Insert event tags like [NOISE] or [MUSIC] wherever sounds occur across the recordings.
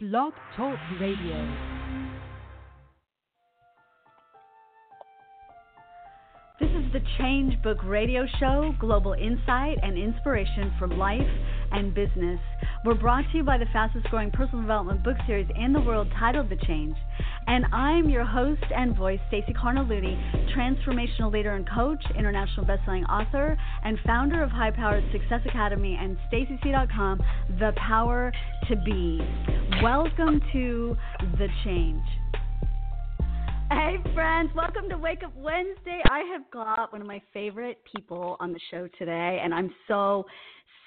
Blog Talk Radio. This is the Change Book Radio Show, global insight and inspiration from life and business. We're brought to you by the fastest growing personal development book series in the world titled The Change. And I'm your host and voice, Stacey Cargnelutti, transformational leader and coach, international bestselling author, and founder of High Powered Success Academy and StaceyC.com, The Power to Be. Welcome to The Change. Hey, friends, welcome to Wake Up Wednesday. I have got one of my favorite people on the show today, and I'm so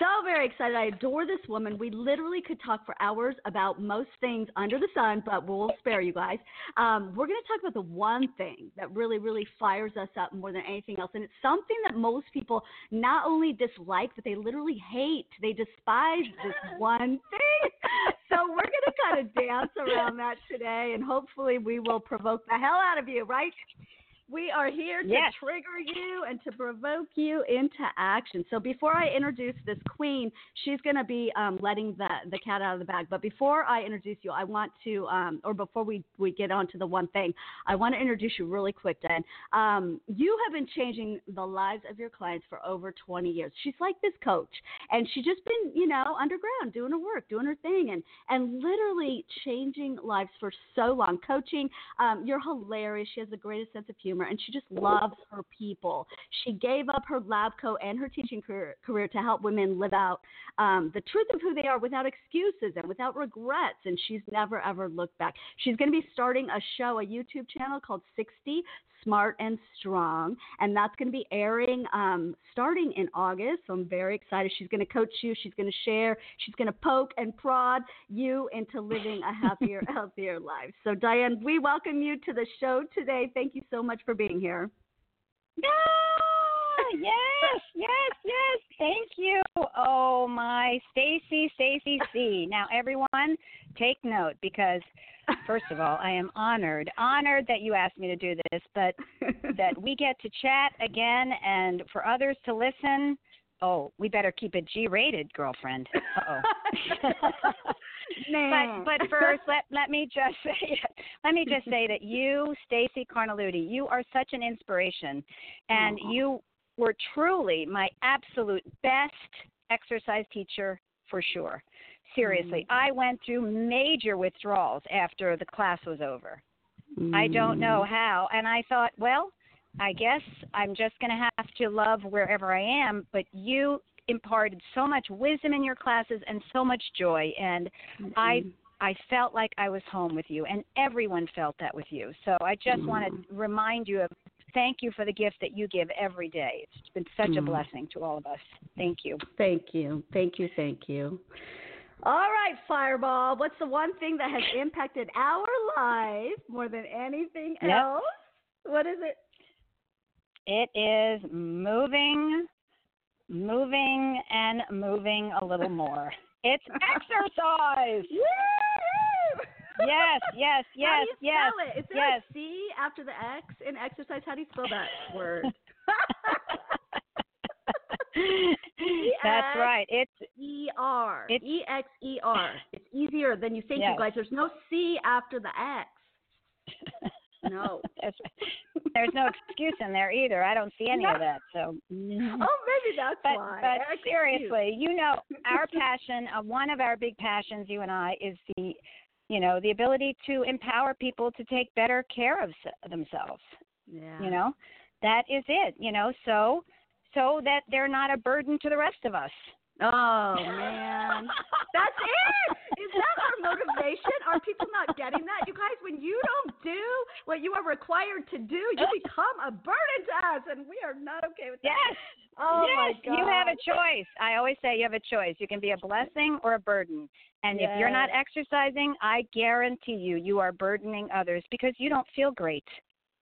so very excited. I adore this woman. We literally could talk for hours about most things under the sun, but we'll spare you guys. Um, we're going to talk about the one thing that really, really fires us up more than anything else. And it's something that most people not only dislike, but they literally hate. They despise this [LAUGHS] one thing. So we're going to kind of dance around that today, and hopefully we will provoke the hell out of you, right? We are here to Yes. trigger you and to provoke you into action. So before I introduce this queen, she's going to be um, letting the, the cat out of the bag. But before I introduce you, I want to, um, or before we, we get on to the one thing, I want to introduce you really quick, Dan. Um, you have been changing the lives of your clients for over 20 years. She's like this coach, and she's just been, you know, underground doing her work, doing her thing, and, and literally changing lives for so long. Coaching, um, you're hilarious. She has the greatest sense of humor, and she just loves her people. She gave up her lab coat and her teaching career, career to help women live out um, the truth of who they are without excuses and without regrets. And she's never ever looked back. She's going to be starting a show, a YouTube channel called 60 Smart and Strong, and that's going to be airing um, starting in August. So I'm very excited. She's going to coach you. She's going to share. She's going to poke and prod you into living a happier, [LAUGHS] healthier life. So Diane, we welcome you to the show today. Thank you so much for being here. Ah, yes, yes, yes. Thank you. Oh my, Stacy, Stacy C. Now everyone, take note because first of all, I am honored, honored that you asked me to do this, but [LAUGHS] that we get to chat again and for others to listen. Oh, we better keep it G-rated, girlfriend. Uh-oh. [LAUGHS] But but first let let me just [LAUGHS] say let me just say that you Stacy Cargnelutti, you are such an inspiration and Aw. you were truly my absolute best exercise teacher for sure seriously Mm. I went through major withdrawals after the class was over I don't know how and I thought well I guess I'm just going to have to love wherever I am but you imparted so much wisdom in your classes and so much joy and I I felt like I was home with you, and everyone felt that with you. So I just want to remind you of thank you for the gift that you give every day. It's been such a Mm. blessing to all of us. Thank you. Thank you. Thank you. Thank you. All right, Fireball. What's the one thing that has impacted our life more than anything Yep. else? What is it? It is moving, moving, and moving a little more. [LAUGHS] It's exercise. Woo! Yes, yes, [LAUGHS] yes, do you yes. spell it? Is there yes. a C after the X in exercise? How do you spell that [LAUGHS] word? That's right. It's E R. It's- E X E R. It's easier than you think, Yes. you guys. There's no C after the X. No. [LAUGHS] That's right. There's no excuse in there either. I don't see any No. of that. So, Oh, maybe that's but why. but Excuse. seriously, you know, our [LAUGHS] passion, uh, one of our big passions, you and I, is the, you know, the ability to empower people to take better care of s- themselves. Yeah. You know, that is it. You know, so so that they're not a burden to the rest of us. Oh [LAUGHS] man, that's it. Is that our motivation? Are people not getting that? You guys, when you don't do what you are required to do, you [LAUGHS] become a burden to us, and we are not okay with that. Yes. Oh yes, my god. you have a choice. I always say you have a choice. You can be a blessing or a burden. And if you're not exercising, I guarantee you, you are burdening others because you don't feel great.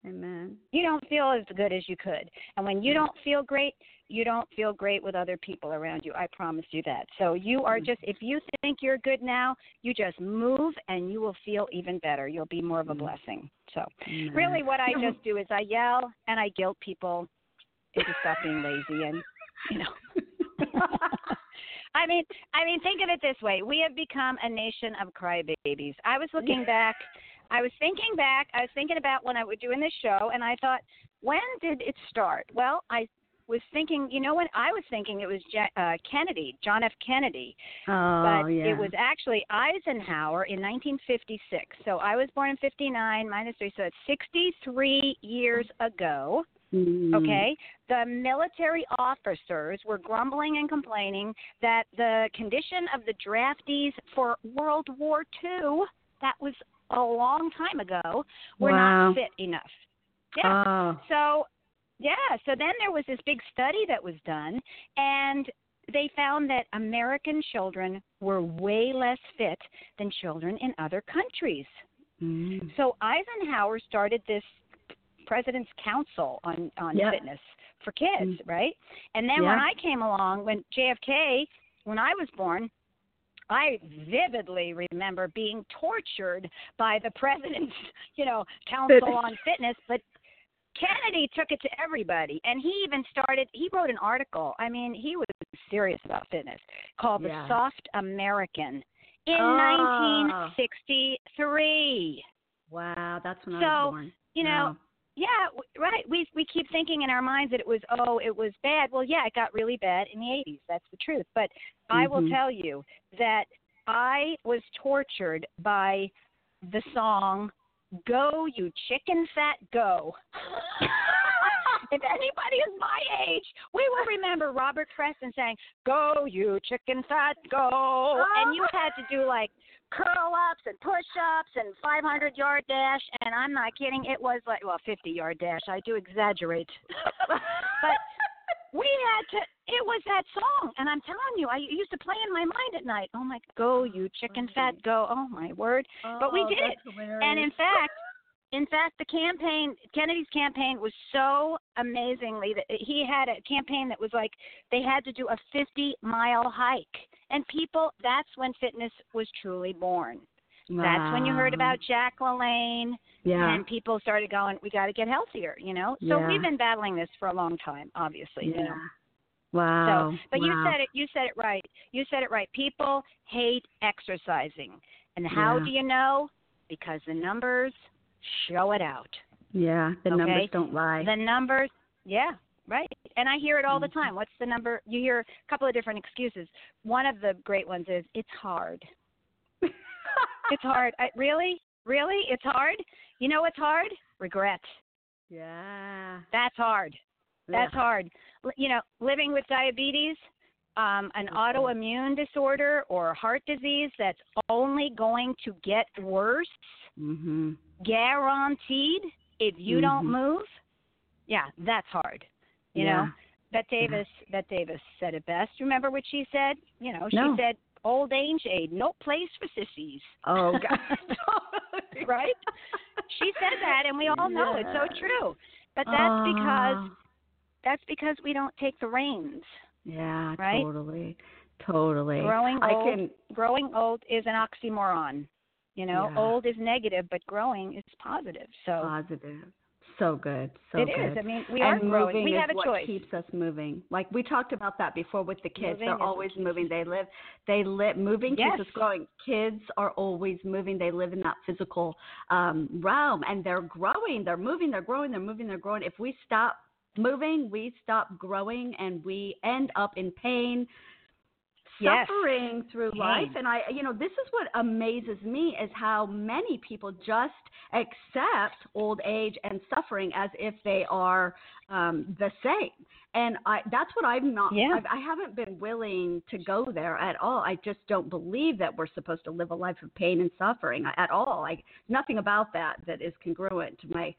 Amen. You don't feel as good as you could. And when you mm. don't feel great, you don't feel great with other people around you. I promise you that. So you are mm. just, if you think you're good now, you just move and you will feel even better. You'll be more of a mm. blessing. So Amen. really what I [LAUGHS] just do is I yell and I guilt people into stop being lazy and you know [LAUGHS] I mean, I mean, think of it this way: we have become a nation of crybabies. I was looking [LAUGHS] back. I was thinking back. I was thinking about when I was doing this show, and I thought, when did it start? Well, I was thinking, you know what? I was thinking it was uh, Kennedy, John F. Kennedy. Oh, but yeah. it was actually Eisenhower in 1956. So I was born in 59 minus 3, so it's 63 years ago. Mm. Okay, the military officers were grumbling and complaining that the condition of the draftees for World War II, that was a long time ago, were Wow. not fit enough. Yeah. Oh. So, yeah, so then there was this big study that was done, and they found that American children were way less fit than children in other countries. Mm. So Eisenhower started this President's Council on on Yep. fitness for kids, Mm. right? And then when I came along, when JFK, when I was born, I vividly remember being tortured by the president's, [LAUGHS] you know, council on [LAUGHS] fitness, but Kennedy took it to everybody, and he even started. He wrote an article. I mean, he was serious about fitness, called Yeah. "The Soft American" in Ah. 1963. Wow, that's when I So, was born. You know. Yeah, right. We we keep thinking in our minds that it was oh, it was bad. Well, yeah, it got really bad in the 80s. That's the truth. But I will Mhm. tell you that I was tortured by the song "Go You Chicken Fat Go." [LAUGHS] if anybody is my age, we will remember Robert Preston saying "Go You Chicken Fat Go," and you had to do like curl ups and push ups and 500 yard dash and i'm not kidding it was like well 50 yard dash. I do exaggerate. [LAUGHS] But we had to it was that song and i'm telling you i used to play in my mind at night. Oh my go you chicken fat go. Oh my word. But we Oh, did it. hilarious. and in fact in fact the campaign kennedy's campaign was so amazingly that he had a campaign that was like they had to do a 50 mile hike and people that's when fitness was truly born that's when you heard about Jack LaLanne, yeah. and people started going, "We got to get healthier," you know. So Yeah. we've been battling this for a long time, obviously. You yeah. know. Wow. So, but you said it. You said it right. You said it right. People hate exercising, and how Yeah. do you know? Because the numbers show it out. Yeah, the okay? numbers don't lie. The numbers, yeah, right. And I hear it all the Mm-hmm. time. What's the number? You hear a couple of different excuses. One of the great ones is it's hard. [LAUGHS] It's hard. I, really, really, it's hard. You know what's hard? Regret. yeah. That's hard. That's Ugh. hard. L- You know, living with diabetes, um, an Okay. autoimmune disorder, or heart disease that's only going to get worse, Mhm. guaranteed, if you don't Mhm. move. Yeah, that's hard. You Yeah. know, Bette Davis. Bette Davis said it best. Remember what she said? You know, she No. said, "Old age aid, no place for sissies." Oh God. [LAUGHS] Right? She said that, and we all know it's so true. But that's because Ah. that's because we don't take the reins. Yeah, right? totally. Totally. Growing I old, can growing old is an oxymoron. You know, Yeah. old is negative, but growing is positive. So positive. So good. So it good. is. I mean, we and are growing. moving We is have a what choice. keeps us moving. Like we talked about that before with the kids. Moving They're always moving. They live. They live. Moving Yes. keeps us growing. Kids are always moving. They live in that physical um, realm, and they're growing. They're moving. They're growing. They're moving. They're growing. If we stop moving, we stop growing, and we end up in pain. Yes. Suffering through life, and I, you know, this is what amazes me is how many people just accept old age and suffering as if they are um, the same. And I, that's what I'm not. Yeah. I've, I haven't been willing to go there at all. I just don't believe that we're supposed to live a life of pain and suffering at all. Like nothing about that that is congruent to my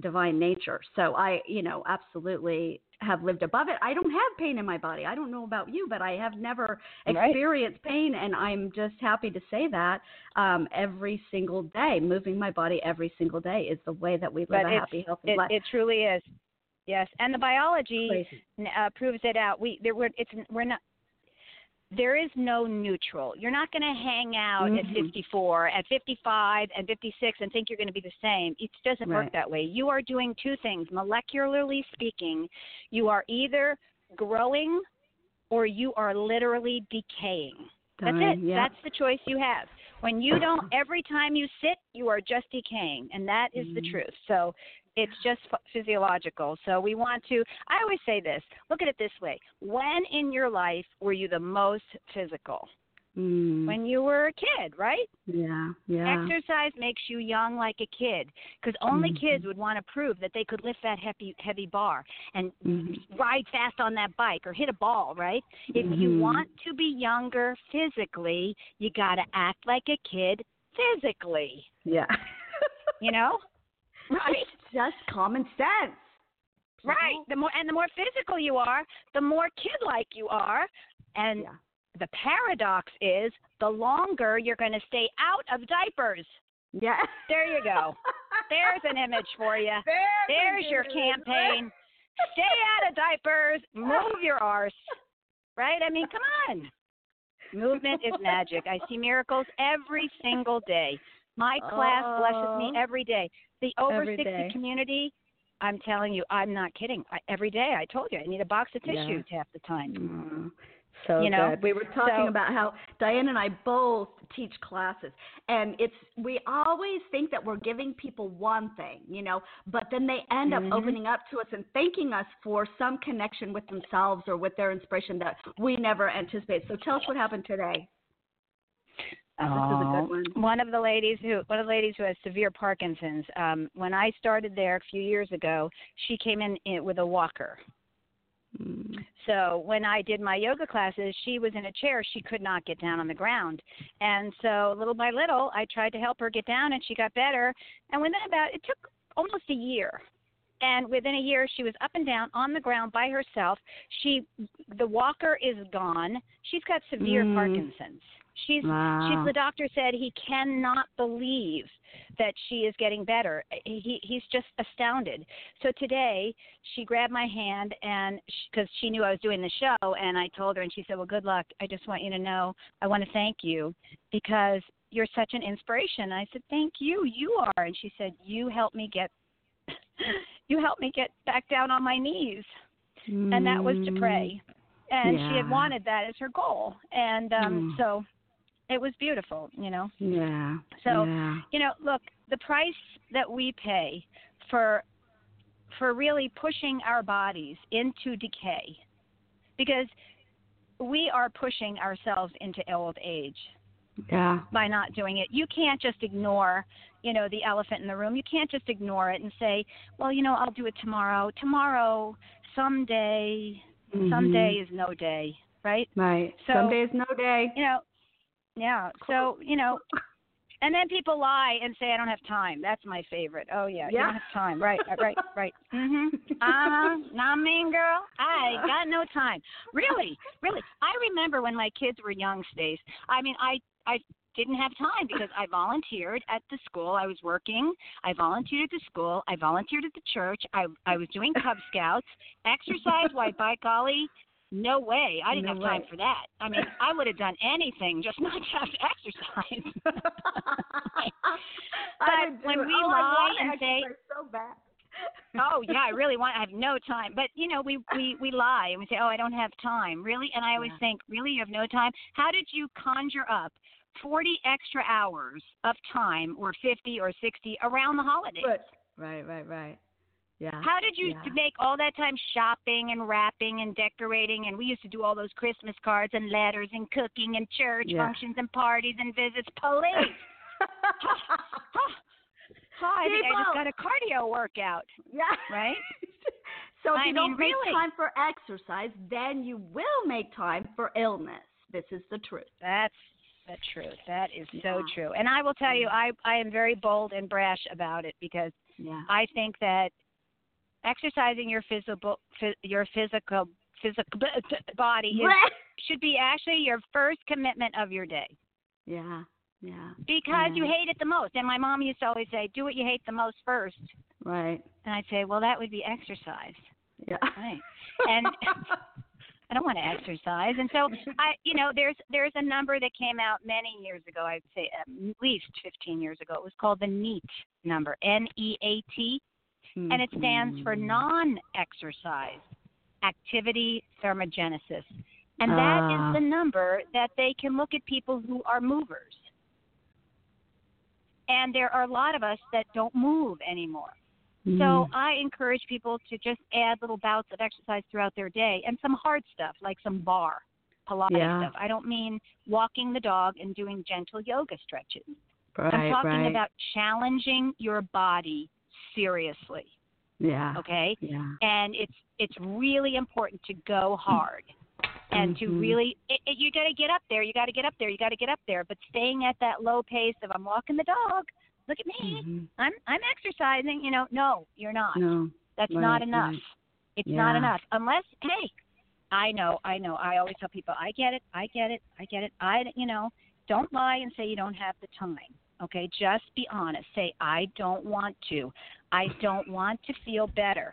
divine nature. So I, you know, absolutely have lived above it. I don't have pain in my body. I don't know about you, but I have never Right. experienced pain, and I'm just happy to say that um, every single day, moving my body every single day is the way that we live But a happy, healthy It, life. it truly is. Yes, and the biology uh, proves it out. We there were it's we're not. There is no neutral. You're not going to hang out at Mhm. 54, at 55, and 56 and think you're going to be the same. It doesn't work that way. You are doing two things. Molecularly speaking, you are either growing or you are literally decaying. That's it. yeah. That's the choice you have. When you don't, [CLEARS THROAT] every time you sit, you are just decaying, and that is the Mhm. truth. So it's just ph- physiological. So we want to, I always say this look at it this way. When in your life were you the most physical? Mm. When you were a kid, right? yeah, yeah. Exercise makes you young like a kid because only Mhm. kids would want to prove that they could lift that heavy heavy bar and Mhm. ride fast on that bike or hit a ball, right? If you Mhm. want to be younger physically, you got to act like a kid physically, Yeah. you know? Right. It's just common sense. Right. The more and the more physical you are, the more kid-like you are, and Yeah. the paradox is the longer you're going to stay out of diapers. Yeah. There you go. [LAUGHS] There's an image for you. There's, There's your campaign. Stay out of diapers. Move your arse. Right? I mean, come on. Movement is magic. I see miracles every single day. My class blesses me Oh. every day. The over Every 60 day. community, I'm telling you, I'm not kidding. I, every day, I told you, I need a box of Yeah. tissues half the time. Mm, so You know? good. We were talking So- about how Diane and I both teach classes, and it's we always think that we're giving people one thing, you know, but then they end Mhm. up opening up to us and thanking us for some connection with themselves or with their inspiration that we never anticipated. So tell us what happened today. This is a good one. Oh, One of the ladies who one of the ladies who has severe Parkinson's. Um, when I started there a few years ago, she came in, in with a walker. Mm. So when I did my yoga classes, she was in a chair. She could not get down on the ground. And so little by little, I tried to help her get down and she got better. And within about, it took almost a year. And within a year, she was up and down on the ground by herself. She, the walker is gone. She's got severe Mm. Parkinson's. She's, Wow. she's, the doctor said he cannot believe that she is getting better. He, he's just astounded. So today, she grabbed my hand and because she knew I was doing the show, and I told her, and she said, "Well, good luck. I just want you to know I want to thank you because you're such an inspiration." I said, "Thank you. You are." And she said, "You helped me get, you helped me get back down on my knees." and that was to pray. And she had wanted that as her goal. And um Mm. so it was beautiful, you know. Yeah. So, yeah. You know, look, the price that we pay for for really pushing our bodies into decay because we are pushing ourselves into old age yeah. by not doing it. You can't just ignore, you know, the elephant in the room. You can't just ignore it and say, "Well, you know, I'll do it tomorrow." Tomorrow, someday, Mhm. someday is no day, right? Right. So- Some days no day. You know, yeah. So, you know, [LAUGHS] and then people lie and say I don't have time. That's my favorite. Oh yeah, you don't have time. Right, right, right, right. Mhm. Uh, not mean girl. I [LAUGHS] got no time. Really, really. I remember when my kids were young, Stace. I mean, I I didn't have time because I volunteered at the school I was working. I volunteered at the school. I volunteered at the church. I I was doing Cub Scouts. Exercise, why by golly, no way. I didn't No have time way. for that. I mean, I would have done anything just not to have to exercise. [LAUGHS] Do when it. we oh, lie and say- so bad. Oh yeah, I really want. I have no time. But you know, we we we lie and we say, oh, I don't have time. Really? And I always Yeah. think, really, you have no time? How did you conjure up? 40 extra hours of time or 50 or 60 around the holidays. Right, right, right. Yeah. How did you yeah. make all that time shopping and wrapping and decorating? And we used to do all those Christmas cards and letters and cooking and church Yeah. functions and parties and visits. Police. [LAUGHS] Oh, I think I just got a cardio workout, yeah. right? [LAUGHS] So if I you don't mean, make really. time for exercise, then you will make time for illness. This is the truth. That's the truth. That is so true. And I will tell you, I I am very bold and brash about it because Yeah. I think that exercising your physical your physical physical body is, [LAUGHS] should be actually your first commitment of your day yeah. Yeah. because you hate it the most. And my mom used to always say, "Do what you hate the most first. Right. And I'd say, "Well, that would be exercise." Yeah. Right. And [LAUGHS] I don't want to exercise. And so I, you know, there's there's a number that came out many years ago. I'd say at least 15 years ago. It was called the NEAT number, N E A T, and it stands for Mhm. non-exercise activity thermogenesis. And that is Ah. the number that they can look at people who are movers. And there are a lot of us that don't move anymore. Mm. So I encourage people to just add little bouts of exercise throughout their day and some hard stuff like some bar, Pilates Yeah. stuff. I don't mean walking the dog and doing gentle yoga stretches. right, I'm talking right. about challenging your body seriously, yeah, okay? yeah, And it's it's really important to go hard and to Mhm. really it, it, you got to get up there, you got to get up there, you got to get up there, but staying at that low pace of I'm walking the dog. Look at me. Mhm. I'm I'm exercising, you know. No, you're not. No, That's Right, not enough. right. It's not enough unless hey, I know, I know. I always tell people, I get it, I get it, I get it. I you know, don't lie and say you don't have the time. Okay, just be honest. Say I don't want to. I don't want to feel better.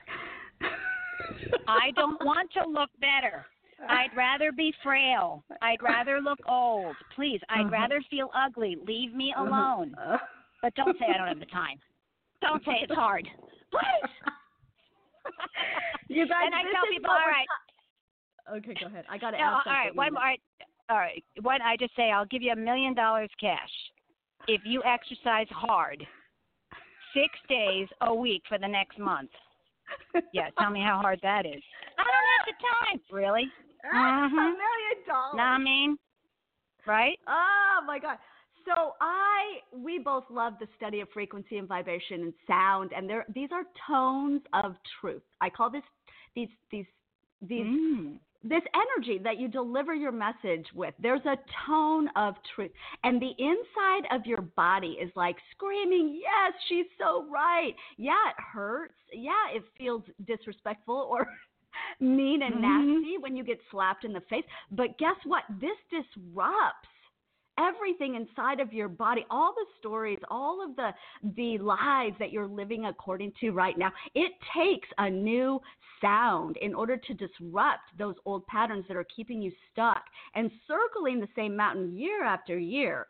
I don't want to look better. I'd rather be frail. I'd rather look old. Please, I'd Uh-huh. rather feel ugly. Leave me alone. Uh, But don't say I don't have the time. Don't say it's hard. Please. you guys, and I tell people, all right, okay, go ahead. I got to no, ask. right, something. one, all right, all right. One, I just say I'll give you a million dollars cash if you exercise hard, six days a week for the next month. Yeah, tell me how hard that is. [LAUGHS] I don't have the time. Really? A Mhm. million dollars. Know I mean? Right? Oh my god. So I we both love the study of frequency and vibration and sound and there these are tones of truth. I call this these these these Mm. this energy that you deliver your message with. There's a tone of truth. And the inside of your body is like screaming, Yes, she's so right. Yeah, it hurts. Yeah, it feels disrespectful or mean and Mhm. nasty when you get slapped in the face. But guess what? This disrupts everything inside of your body all the stories all of the the lives that you're living according to right now it takes a new sound in order to disrupt those old patterns that are keeping you stuck and circling the same mountain year after year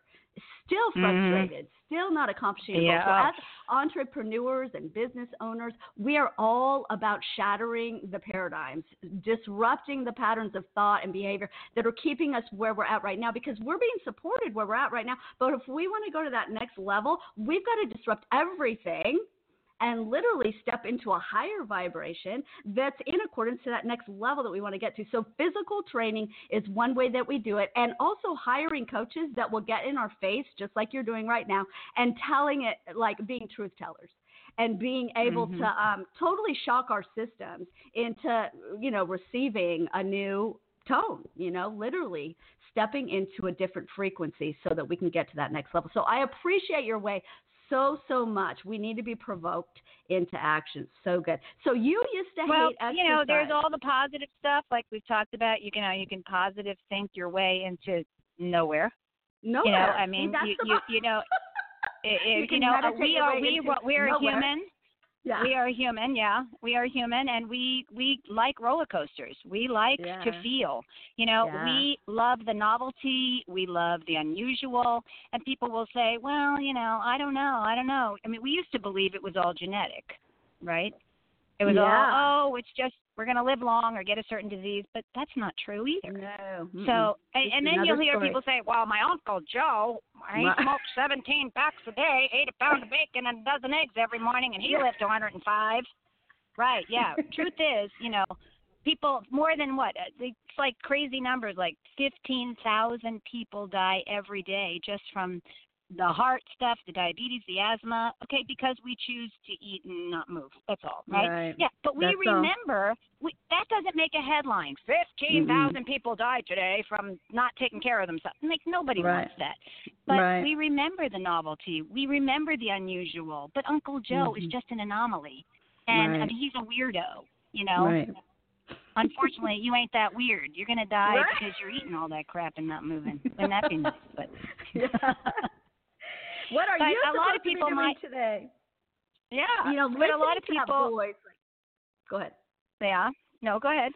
still Mhm. frustrated still not accomplishing. Yeah. so as entrepreneurs and business owners we are all about shattering the paradigms disrupting the patterns of thought and behavior that are keeping us where we're at right now because we're being supported where we're at right now. But if we want to go to that next level, we've got to disrupt everything and literally step into a higher vibration that's in accordance to that next level that we want to get to. So physical training is one way that we do it and also hiring coaches that will get in our face just like you're doing right now and telling it like being truth tellers and being able Mhm. to um, totally shock our systems into you know receiving a new tone you know literally stepping into a different frequency so that we can get to that next level so i appreciate your way so so much we need to be provoked into action so good so you used to Well, hate exercise you know, there's all the positive stuff like we've talked about. You can uh, you can positive think your way into nowhere. nowhere. You know, I mean, [LAUGHS] you you, you know, i- i- You you, know, uh, we are we we're nowhere. human. Yeah. We are human, yeah. We are human, and we we like roller coasters. We like Yeah. to feel. You know, Yeah. we love the novelty. We love the unusual. And people will say, "Well, you know, I don't know. I don't know." I mean, we used to believe it was all genetic, right? It was all, oh, it's just we're going to live long or get a certain disease, but that's not true either. no mm-mm. So, and, and then you'll hear story. people say, "Well, my uncle Joe, he Right. smoked [LAUGHS] 17 packs a day, ate a pound of bacon and a dozen eggs every morning, and he lived to 105." Right? Yeah. Truth is, you know, people more than what? uh, It's like crazy numbers. Like 15,000 people die every day just from the heart stuff, the diabetes, the asthma. Okay, because we choose to eat and not move. That's all, right? Right. Yeah, but we That's remember we, that doesn't make a headline. Fifteen thousand people died today from not taking care of themselves. Like nobody Right. wants that. But Right. we remember the novelty. We remember the unusual. But Uncle Joe is Mhm. just an anomaly, and I mean he's a weirdo. You know. Right. Unfortunately, you ain't that weird. You're gonna die because you're eating all that crap and not moving. Wouldn't that be nice? But [LAUGHS] Yeah. What are But you a lot of people to might- today? yeah, You know, but a lot of listening to that people. voice, like- Go ahead. Yeah. No, go ahead.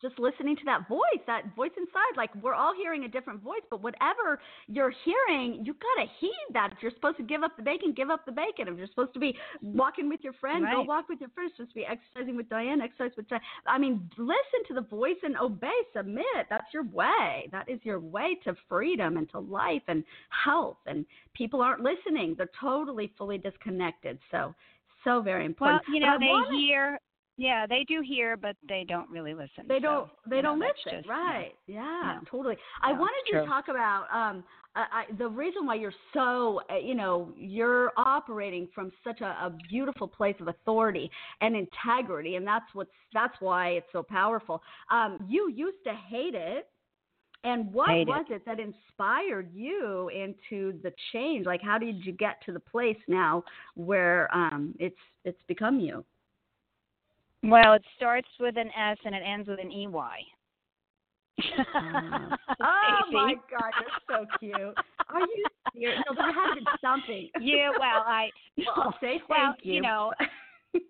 Just listening to that voice, that voice inside. Like we're all hearing a different voice, but whatever you're hearing, you gotta heed that. If you're supposed to give up the bacon, give up the bacon. If you're supposed to be walking with your friend, right. go walk with your friend. Supposed to be exercising with Diane, exercise with Diane. I mean, listen to the voice and obey, submit. That's your way. That is your way to freedom and to life and health. And people aren't listening. They're totally fully disconnected. So so very important. Well, you know, they wanna- hear. Yeah, they do hear, but they don't really listen. They don't. They don't that's listen. just- right. Yeah. Yeah. Totally. I Yeah, wanted true. to talk about um, I, I, the reason why you're so, uh, you know, you're operating from such a, a beautiful place of authority and integrity, and that's what's that's why it's so powerful. Um, you used to hate it. And what was it that inspired you into the change? Like, how did you get to the place now where um, it's it's become you? Well, it starts with an S and it ends with an EY. Uh, [LAUGHS] Oh my God, you're so cute. Are you serious? No, there had to be something. Yeah, well, I [LAUGHS] Well, say well, thank you. you know,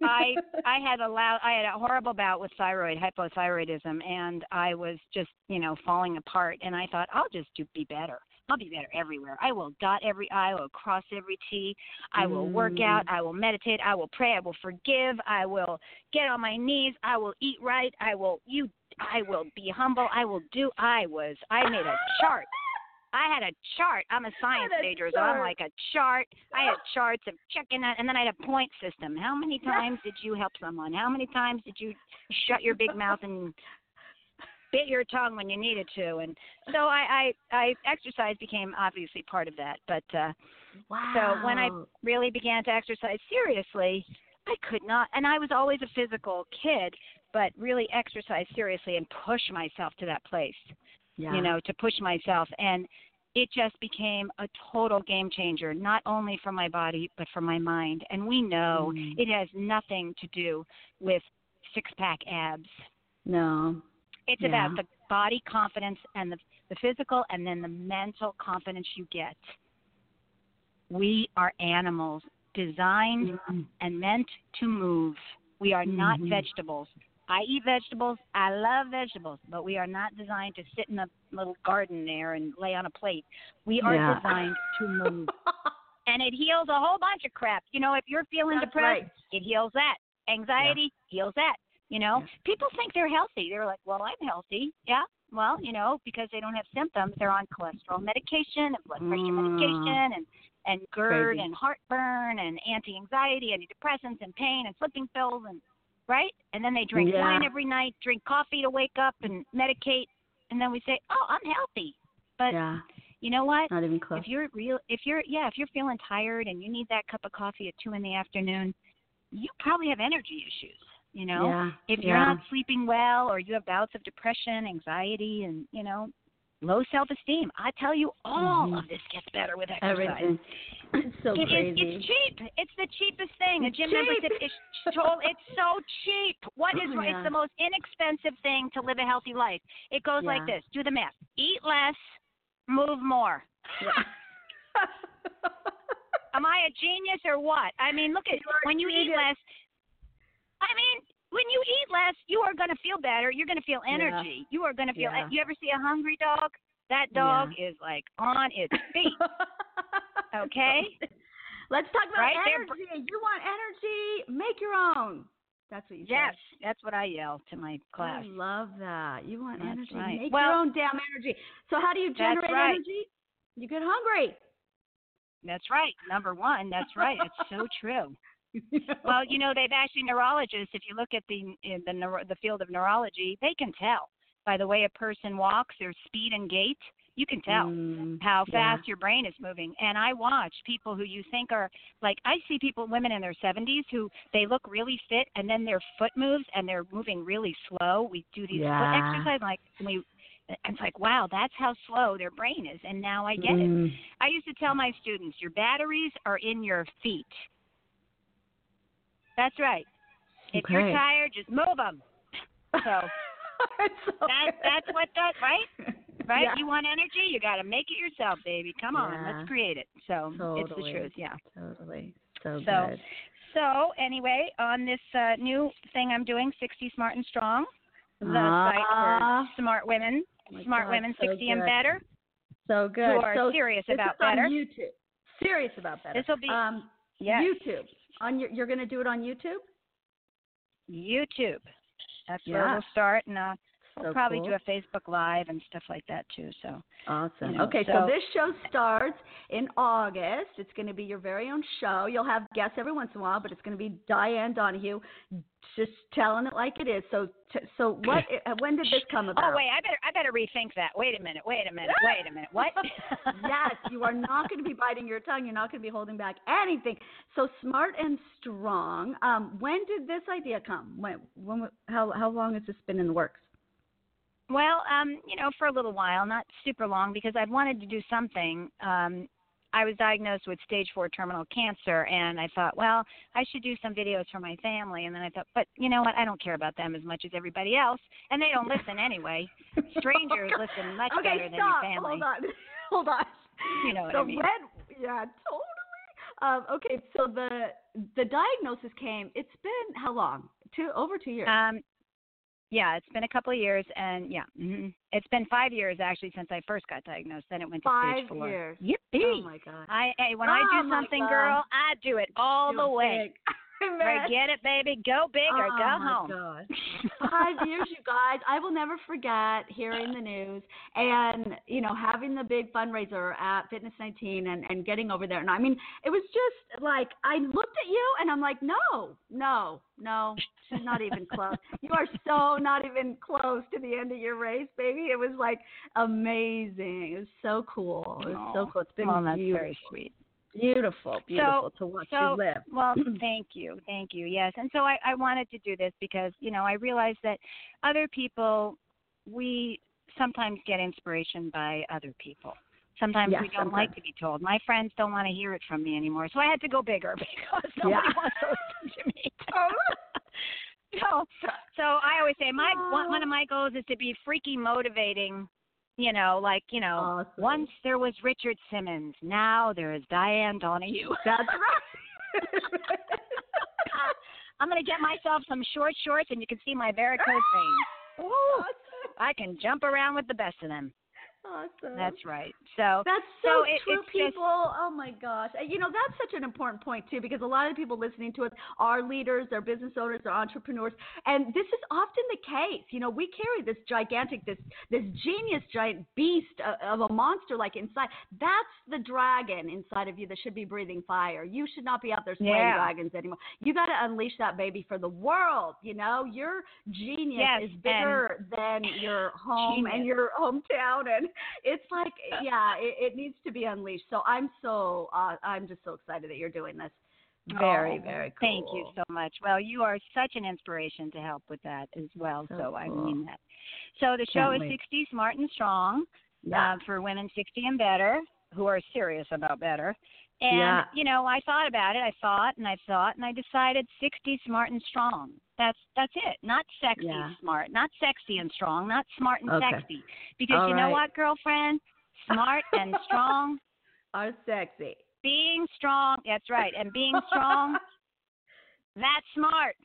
I I had a loud I had a horrible bout with thyroid hypothyroidism and I was just, you know, falling apart and I thought I'll just do be better. I'll be better everywhere. I will dot every I, I will cross every T. I will work Mm. out, I will meditate, I will pray, I will forgive, I will get on my knees, I will eat right, I will you I will be humble, I will do I was I made a chart. I had a chart. I'm a science major, so I'm like a chart. I had charts of checking that, and then I had a point system. How many times did you help someone? How many times did you shut your big mouth and bit your tongue when you needed to? And so I, I, I exercise became obviously part of that. But uh, wow. so when I really began to exercise seriously, I could not, and I was always a physical kid, but really exercise seriously and push myself to that place yeah. you know, to push myself. And it just became a total game changer, not only for my body, but for my mind. And we know Mm. it has nothing to do with six pack abs. no. It's Yeah. about the body confidence and the, the physical and then the mental confidence you get. We are animals designed Mm. and meant to move. We are not Mhm. vegetables. I eat vegetables. I love vegetables, but we are not designed to sit in a little garden there and lay on a plate. We are Yeah. designed to move. [LAUGHS] And it heals a whole bunch of crap. You know, if you're feeling That's depressed, right. it heals that. Anxiety heals that. You know, Yeah. people think they're healthy. They're like, well, I'm healthy. Yeah. Well, you know, because they don't have symptoms, they're on cholesterol medication and blood pressure Mm. medication and and GERD Crazy. and heartburn and anti-anxiety, antidepressants and pain and sleeping pills and right. And then they drink Yeah. wine every night, drink coffee to wake up and medicate, and then we say, oh, I'm healthy. But yeah. you know what? Not even close. if you're real if you're yeah if you're feeling tired and you need that cup of coffee at two in the afternoon you probably have energy issues you know yeah. if you're yeah. not sleeping well or you have bouts of depression anxiety and you know low self esteem i tell you all Mhm. of this gets better with exercise everything. It's so It is- crazy. it's cheap. It's the cheapest thing. A gym cheap. membership is total. It's so cheap. What is Yeah. it's the most inexpensive thing to live a healthy life? It goes like this. Do the math. Eat less, move more. [LAUGHS] [LAUGHS] Am I a genius or what? I mean, look at when you eat less. I mean, when you eat less, you are going to feel better. You're going to feel Yeah. energy. You are going to feel. Yeah. You ever see a hungry dog? That dog is like on its feet. [LAUGHS] Okay. Let's talk about Right? They're- energy. You want energy? Make your own. That's what you say. Yes, said. that's what I yell to my class. I love that. You want That's energy. right. Make Well- your own damn energy. So how do you generate right. energy? You get hungry. That's right. Number one. That's right. It's so true. Well, you [LAUGHS] know, they've actually neurologists. If you look at the in the neuro, the field of neurology, they can tell by the way a person walks, their speed and gait. You can tell Mm, how yeah. fast your brain is moving. And I watch people who you think are like I see people, women in their 70s, who they look really fit, and then their foot moves and they're moving really slow. We do these foot exercises, like and we. It's like wow, that's how slow their brain is, and now I get it. Mm. I used to tell my students, your batteries are in your feet. That's right. If you're tired, just move them. So [LAUGHS] so that, that's what that right, right? Yeah. You want energy, you got to make it yourself, baby. Come on, Yeah. let's create it. So it's the truth, yeah. Totally. So, So- good. So anyway, on this uh, new thing I'm doing, 60 Smart and Strong, the site Ah. for smart women, Oh smart God, women so 60 and better. So good. Who are so serious this about is on better. YouTube. Serious about better. This will be um yes, YouTube. On your, you're going to do it on YouTube. YouTube. That's where we'll start, and uh, we'll So probably cool. do a Facebook Live and stuff like that too. So Awesome. you know, okay, so, so- this show starts in August. It's going to be your very own show. You'll have guests every once in a while, but it's going to be Diane Donohue just telling it like it is. So, t- so what? [LAUGHS] uh, when did this come about? Oh wait, I better I better rethink that. Wait a minute. Wait a minute. Wait a minute. What? [LAUGHS] yes, you are not going to be biting your tongue. You're not going to be holding back anything. So smart and strong. Um, when did this idea come? When? When? How? How long has this been in the works? Well, um, you know, for a little while, not super long, because I've wanted to do something. Um, I was diagnosed with stage four terminal cancer, and I thought, well, I should do some videos for my family. And then I thought, but you know what? I don't care about them as much as everybody else, and they don't listen anyway. Strangers [LAUGHS] listen much okay, better than stop. your family. Hold on. [LAUGHS] Hold on. You know what I mean? when? Yeah, totally. Um, okay, so the the diagnosis came. It's been how long? Two over two years. Um, yeah, it's been a couple of years, and yeah, hmm it's been five years actually since I first got diagnosed. Then it went to Five stage four. years. Yippee! oh my god. I hey, when I Oh do something, God. girl, I do it all You're the way. Big. I bet. Forget it, baby. Go big or oh go my home. God. [LAUGHS] Five years, you guys. I will never forget hearing the news and you know having the big fundraiser at Fitness 19 and and getting over there. And I mean, it was just like I looked at you and I'm like, no, no, no, she's not even close. You are so not even close to the end of your race, baby. It was like amazing. It was so cool. It was so cool. It's been well, that's beautiful, very sweet. Beautiful, beautiful to watch so, you live. Well, [CLEARS THROAT] thank you, thank you. Yes, and so I, I wanted to do this because you know I realized that other people, we sometimes get inspiration by other people. Sometimes Yes, we don't like to be told. My friends don't want to hear it from me anymore, so I had to go bigger [LAUGHS] because nobody Yeah. wants to listen to me. [LAUGHS] [LAUGHS] so, so I always say my one, one of my goals is to be freaky motivating. You know, like you know, Awesome. once there was Richard Simmons, now there is Diane Donohue. [LAUGHS] That's [LAUGHS] right. I'm gonna get myself some short shorts, and you can see my varicose veins. [LAUGHS] Ooh, I can jump around with the best of them. Awesome. That's right. So That's so so, it- true, it's just- people. oh my gosh. You know, that's such an important point too, because a lot of people listening to us are leaders, they're business owners, they're entrepreneurs, and this is often the case. You know, we carry this gigantic, this this genius, giant beast of, of a monster like inside. That's the dragon inside of you that should be breathing fire. You should not be out there slaying Yeah. dragons anymore. You got to unleash that baby for the world. You know, your genius Yes, is bigger than your home and your hometown, and it's like, yeah, it, it needs to be unleashed. So I'm so, uh, I'm just so excited that you're doing this. Very, Oh, very cool. Thank you so much. Well, you are such an inspiration to help with that as well. So So, I cool. mean that. So the show Can't is wait. 60 Smart and Strong Yeah. uh, for women 60 and better who are serious about better. And Yeah. you know, I thought about it. I thought and I thought, and I decided 60 Smart and Strong. That's that's it. Not sexy Yeah. smart, not sexy and strong, not smart and Okay. sexy. Because All you know what, girlfriend, smart and [LAUGHS] strong Are sexy. being strong that's right and being strong [LAUGHS] that's smart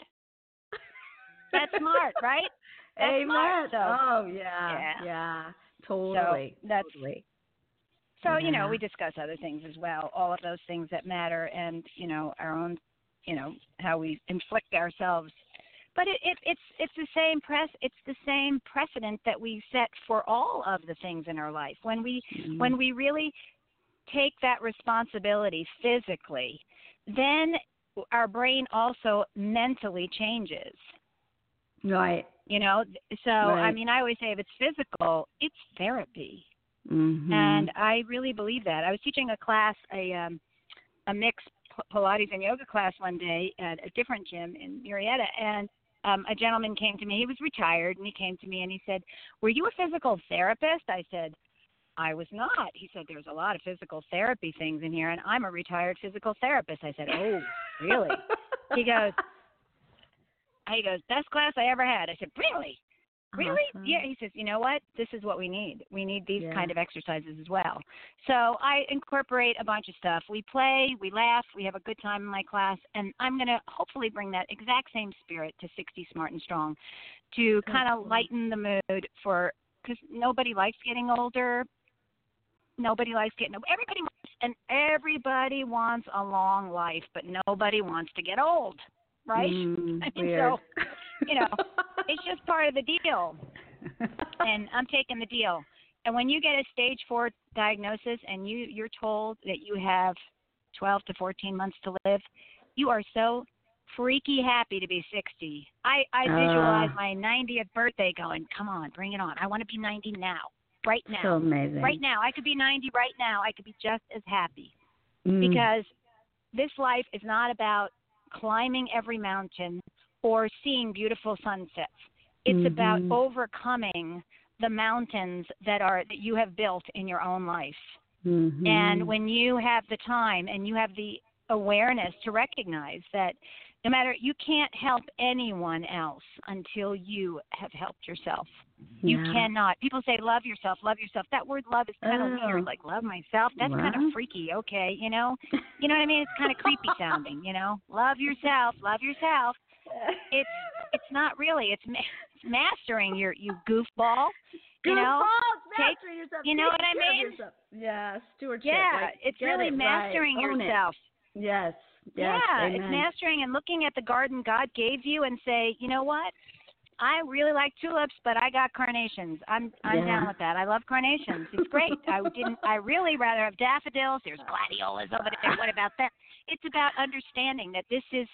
that's smart [LAUGHS] right that's Amen. smart so oh yeah, Yeah. yeah, totally. so that's totally. so you know we discuss other things as well all of those things that matter and you know our own you know how we inflict ourselves but it, it it's it's the same press it's the same precedent that we set for all of the things in our life when we Mhm. when we really take that responsibility physically, then our brain also mentally changes. right. You know, so I mean, I always say if it's physical, it's therapy, Mm-hmm. and I really believe that. I was teaching a class, a um, a mixed Pilates and yoga class one day at a different gym in Murrieta, and um, a gentleman came to me. He was retired, and he came to me and he said, "Were you a physical therapist?" I said, I was not. He said, There's a lot of physical therapy things in here, and I'm a retired physical therapist. I said, Oh, really? he goes, [LAUGHS] He goes, Best class I ever had. I said, Really? Really? Awesome. Yeah. He says, you know what? This is what we need. We need these Yeah. kind of exercises as well. So I incorporate a bunch of stuff. We play, we laugh, we have a good time in my class, and I'm going to hopefully bring that exact same spirit to 60 Smart and Strong to So kind of cool. lighten the mood for because nobody likes getting older. Nobody likes getting everybody wants and everybody wants a long life, but nobody wants to get old, right? Mm, [LAUGHS] I mean, weird. so, you know, it's just part of the deal [LAUGHS] and I'm taking the deal. And when you get a stage four diagnosis and you you're told that you have 12 to 14 months to live, you are so freaky happy to be 60. I I visualize Ah. my 90th birthday going, come on, bring it on. I want to be 90 now, right now, so amazing. right now. I could be 90 right now. I could be just as happy Mm. because this life is not about climbing every mountain or seeing beautiful sunsets. It's about Mhm. overcoming the mountains that are that you have built in your own life. Mhm. And when you have the time and you have the awareness to recognize that no matter you can't help anyone else until you have helped yourself. You cannot. People say love yourself, love yourself. That word love is kind of Oh. weird. Like love myself. That's kind of freaky. Okay, you know. [LAUGHS] You know what I mean? It's kind of creepy sounding. You know, love yourself, love yourself. It's it's not really. It's, ma- it's mastering your you goofball. You know, take- yourself. you know Take what I mean? Yeah, stewardship. yeah, like, it's really it right, mastering it. yourself. Yes. Yes. yeah, it's mastering and looking at the garden God gave you and say, you know what? I really like tulips, but I got carnations. I'm I'm Yeah. down with that. I love carnations. It's great. I didn't. I really rather have daffodils. There's gladiolas over there. What about that? It's about understanding that this is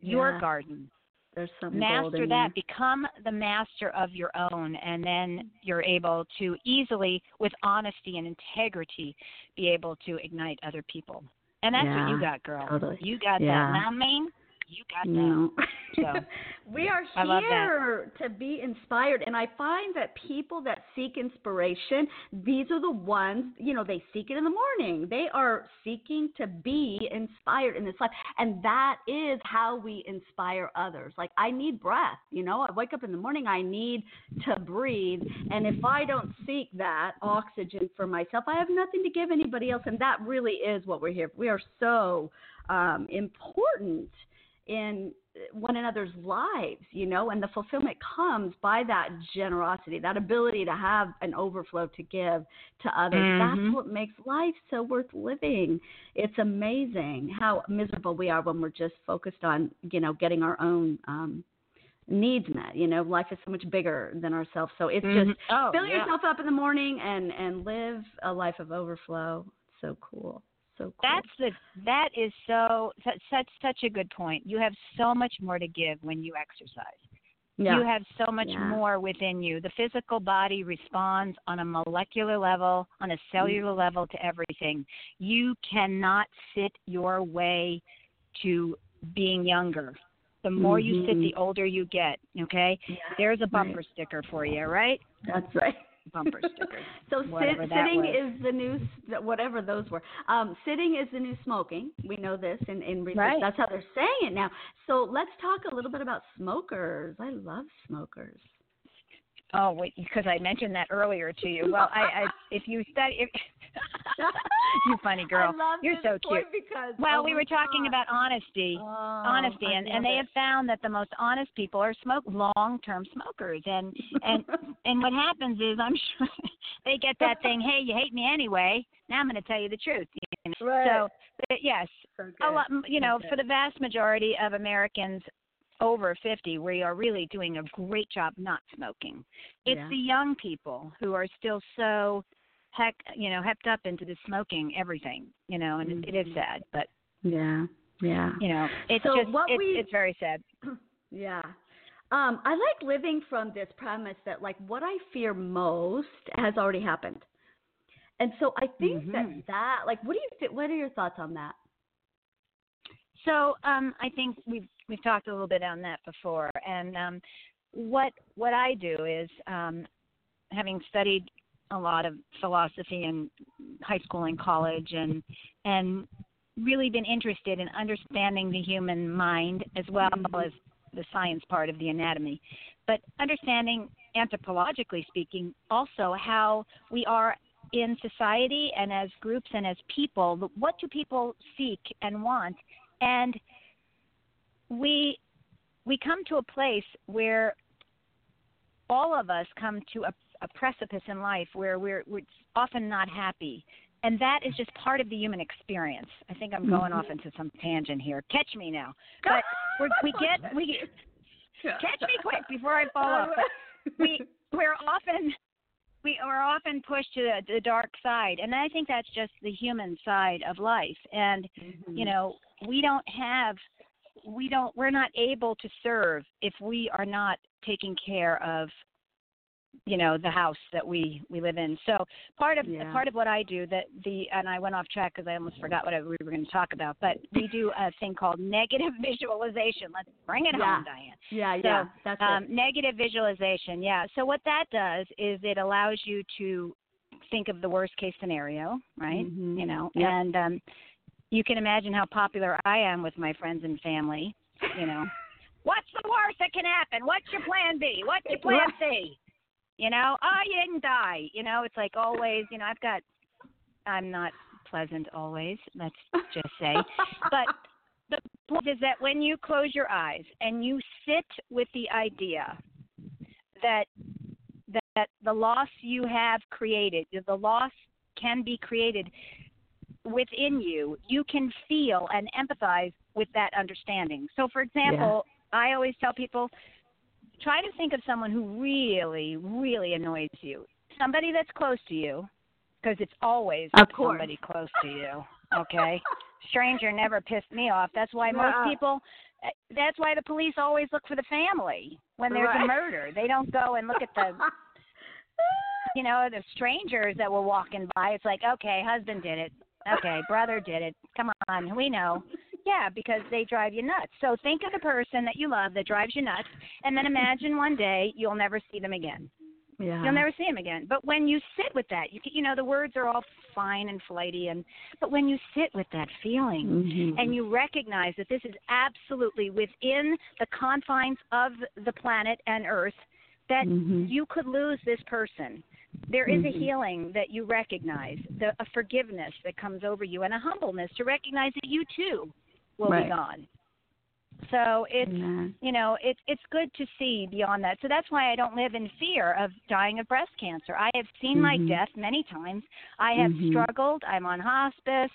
your Yeah. garden. There's something Master that. there. Become the master of your own, and then you're able to easily, with honesty and integrity, be able to ignite other people. And that's what you got, girl. totally. You got Yeah. that. Now, I mean, you got that. No. So, [LAUGHS] we are here to be inspired. And I find that people that seek inspiration, these are the ones, you know, they seek it in the morning. They are seeking to be inspired in this life. And that is how we inspire others. Like, I need breath, you know, I wake up in the morning, I need to breathe. And if I don't seek that oxygen for myself, I have nothing to give anybody else. And that really is what we're here. for. We are so um, important in one another's lives, you know, and the fulfillment comes by that generosity, that ability to have an overflow to give to others. Mhm. That's what makes life so worth living. It's amazing how miserable we are when we're just focused on, you know, getting our own um needs met. You know, life is so much bigger than ourselves. So it's Mhm. just oh, fill yeah. yourself up in the morning and and live a life of overflow. It's so cool. So cool. That's the that is so such such such a good point. You have so much more to give when you exercise. yeah. You have so much Yeah. more within you. The physical body responds on a molecular level, on a cellular level to everything. You cannot sit your way to being younger. The more you sit, Mhm. the older you get. Okay, Yeah. there's a bumper Right. sticker for you, right? That's right. Bumper [LAUGHS] stickers. so sit, sitting was. is the new whatever those were. Um, sitting is the new smoking. We know this in, in research. Right. That's how they're saying it now. So let's talk a little bit about smokers. I love smokers. Oh, wait, because I mentioned that earlier to you. Well, I, I [LAUGHS] if you study, if, [LAUGHS] you funny girl, I love you're this so point cute. Because Well, oh we were talking about honesty. Oh, honesty I and, and they it. have found that the most honest people are smoke long term smokers and and [LAUGHS] and what happens is i'm sure they get that thing hey you hate me anyway now i'm going to tell you the truth? Right. so but yes So a lot you know Okay. for the vast majority of americans over 50 we are really doing a great job not smoking it's Yeah. the young people who are still so heck you know hepped up into the smoking everything you know and it, it is Mhm. sad but Yeah. Yeah. you know it's So just what it's, we- it's very sad [CLEARS THROAT] Yeah. Um, I like living from this premise that like what I fear most has already happened. And so I think Mhm. that that like what do you th- what are your thoughts on that? So um, I think we've we've talked a little bit on that before, and um, what what I do is um, having studied a lot of philosophy in high school and college, and and really been interested in understanding the human mind as well as the science part of the anatomy. but understanding anthropologically speaking also how we are in society and as groups and as people what do people seek and want and we we come to a place where all of us come to a, a precipice in life where we're, we're often not happy and that is just part of the human experience. I think I'm going off into some tangent here. Catch me now. [LAUGHS] But we're, we get we [LAUGHS] catch me quick before I fall off. But we we're often we are often pushed to the, the dark side, and I think that's just the human side of life. And Mm-hmm. you know, we don't have we don't we're not able to serve if we are not taking care of you know the house that we we live in. So part of Yeah. part of what i do that the and i went off track because i almost forgot what I, we were going to talk about but we do a thing called negative [LAUGHS] visualization. Let's bring it Yeah. home diane. Yeah, So, yeah, that's um, it. negative visualization yeah. So what that does is it allows you to think of the worst case scenario right? Mhm. you know Yep. and um you can imagine how popular i am with my friends and family you know. [LAUGHS] What's the worst that can happen? What's your plan b? What's your plan c you know? Oh you didn't die. You know it's like always you know i've got i'm not pleasant always let's just say. [LAUGHS] But the point is that when you close your eyes and you sit with the idea that that the loss you have created, the loss can be created within you, you can feel and empathize with that understanding. So, for example, I always tell people try to think of someone who really, really annoys you. Somebody that's close to you, because it's always Of course. somebody close to you. Okay, stranger never pissed me off. That's why most Yeah. people. eh, That's why the police always look for the family when there's Right. a murder. They don't go and look at the [LAUGHS] you know, the strangers that were walking by, it's like, okay, husband did it. Okay, brother did it. Come on, we know. Yeah, because they drive you nuts. So think of the person that you love that drives you nuts, and then imagine one day you'll never see them again. yeah. You'll never see them again. But when you sit with that, you you know the words are all fine and flighty, and but when you sit with that feeling Mhm. and you recognize that this is absolutely within the confines of the planet and Earth, that Mhm. you could lose this person. There is a Mhm. healing that you recognize, the, a forgiveness that comes over you, and a humbleness to recognize that you too will Right. be gone. So it's you know it, it's good to see beyond that. So that's why I don't live in fear of dying of breast cancer. I have seen my Mhm. death many times. I have Mhm. struggled. I'm on hospice.